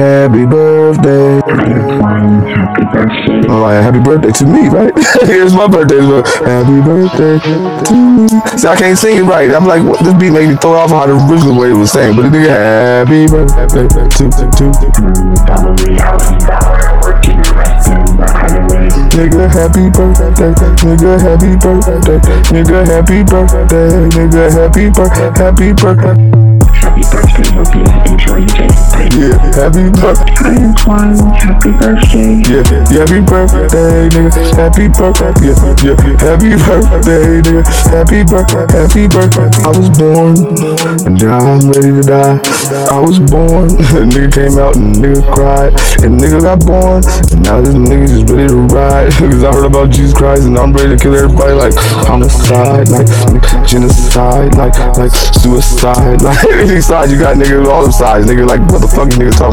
happy birthday. I'm like, happy birthday to me, right? Here's my birthday. So, happy birthday to me. See, I can't sing it right. I'm like, what? this beat made me throw off how the original way it was saying. But the nigga, happy birthday to, to, to. Nigga, happy birthday. Nigga, happy birthday. Nigga, happy birthday. Nigga, happy birthday. Happy birthday. Happy birthday, happy birthday. Hi Antoine, happy birthday. Yeah, yeah, happy birthday, nigga. Happy birthday. Yeah, yeah, happy birthday, nigga. Happy birthday, happy birthday. I was born, and now I'm ready to die. I was born, and nigga came out and nigga cried, and nigga got born, and now this nigga just ready to ride. Cause I heard about Jesus Christ, and I'm ready to kill everybody like homicide, like genocide, like like suicide, like any side you got, nigga, all them sides, nigga. Like what the fuck you niggas talking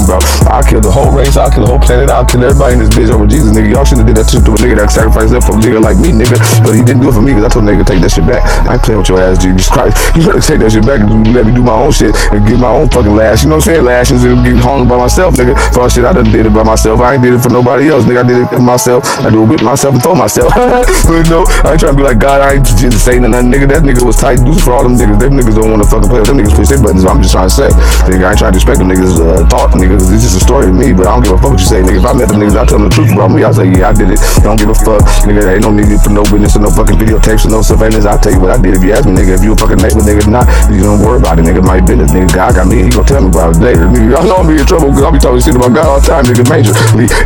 I'll kill the whole race, I'll kill the whole planet, I'll kill everybody in this bitch over Jesus, nigga. Y'all shouldn't have did that shit to a nigga that sacrificed that for a nigga like me, nigga. But he didn't do it for me because I told nigga take that shit back. I ain't playing with your ass, Jesus Christ. You better take that shit back and let me do my own shit and get my own fucking lash. You know what I'm saying? Lashes and get hung by myself, nigga. For all shit I done did it by myself. I ain't did it for nobody else, nigga. I did it for myself. I do it with myself and for myself. but no, I ain't trying to be like God. I ain't just saying nothing, nigga. That nigga was tight. Do for all them niggas. Them niggas don't want to fucking play with them niggas. Push their buttons. I'm just trying to say, nigga. I ain't trying to respect them niggas' uh, nigga. Cause it's just a story to me. But I don't give a fuck what you say, nigga. If I met them niggas, I tell them the truth about me. I say, yeah, I did it. Don't give a fuck, nigga. There ain't no need for no witness or no fucking videotapes or no surveillance. I tell you what I did. If you ask me, nigga, if you a fucking neighbor, nigga, not, you don't worry about it, nigga. My business, nigga. God got me. He gonna tell me about it later. Nigga, I know I'm in trouble because I'll be talking shit about God all the time, nigga. Major.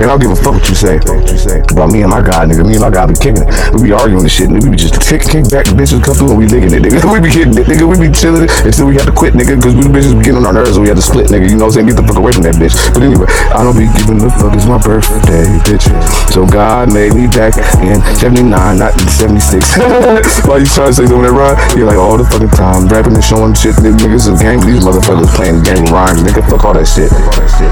And I don't give a fuck what you say. What you say about me and my God, nigga. Me and my God be kicking it. We be arguing this shit, nigga. We be just kick, kick back. Bitches come through and we licking it, nigga. We be hitting it, nigga. We be chilling it until we have to quit, nigga. Because we bitches be getting on our nerves and we have to split, nigga. You know what I'm saying? Get the fuck away from that bitch. But anyway, I don't be giving the fuck. It's my birthday, bitch. So God made me back in 79, not in 76. Why you trying to say something that rhyme? You're like all the fucking time rapping and showing shit. Nigga, niggas is game. These motherfuckers playing game rhymes. Nigga, fuck all that shit.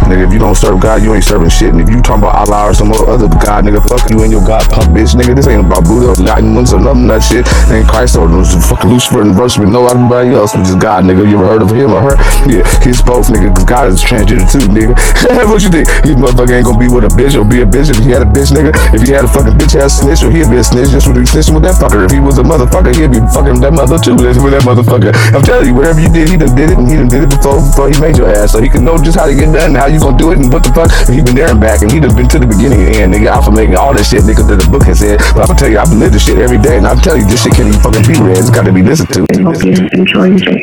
Nigga, if you don't serve God, you ain't serving shit. And if you talking about Allah or some other God, nigga, fuck you and your God punk bitch. Nigga, this ain't about Buddha Latin ones or nothing that shit. Ain't Christ or fucking Lucifer and with no everybody else, which is God, nigga. You ever heard of him or her? Yeah, he's both, nigga, God is transgender too, nigga. what you think? He motherfucker ain't gonna be with a bitch or be a bitch if he had a bitch, nigga. If he had a fucking bitch ass snitch or he'd be a snitch, just would snitching with that fucker. If he was a motherfucker, he'd be fucking that mother too. Listen with that motherfucker. I'm telling you, whatever you did, he done did it and he done did it before before he made your ass. So he can know just how to get done, and how you gonna do it and what the fuck. And he been there and back and he done been to the beginning and end, nigga. Alpha making all that shit, nigga, that the book has said. But I'm gonna tell you, I've lived this shit every day and I'm telling you, this shit can't even fucking be read. It's gotta be listened to. I hope you enjoy your day.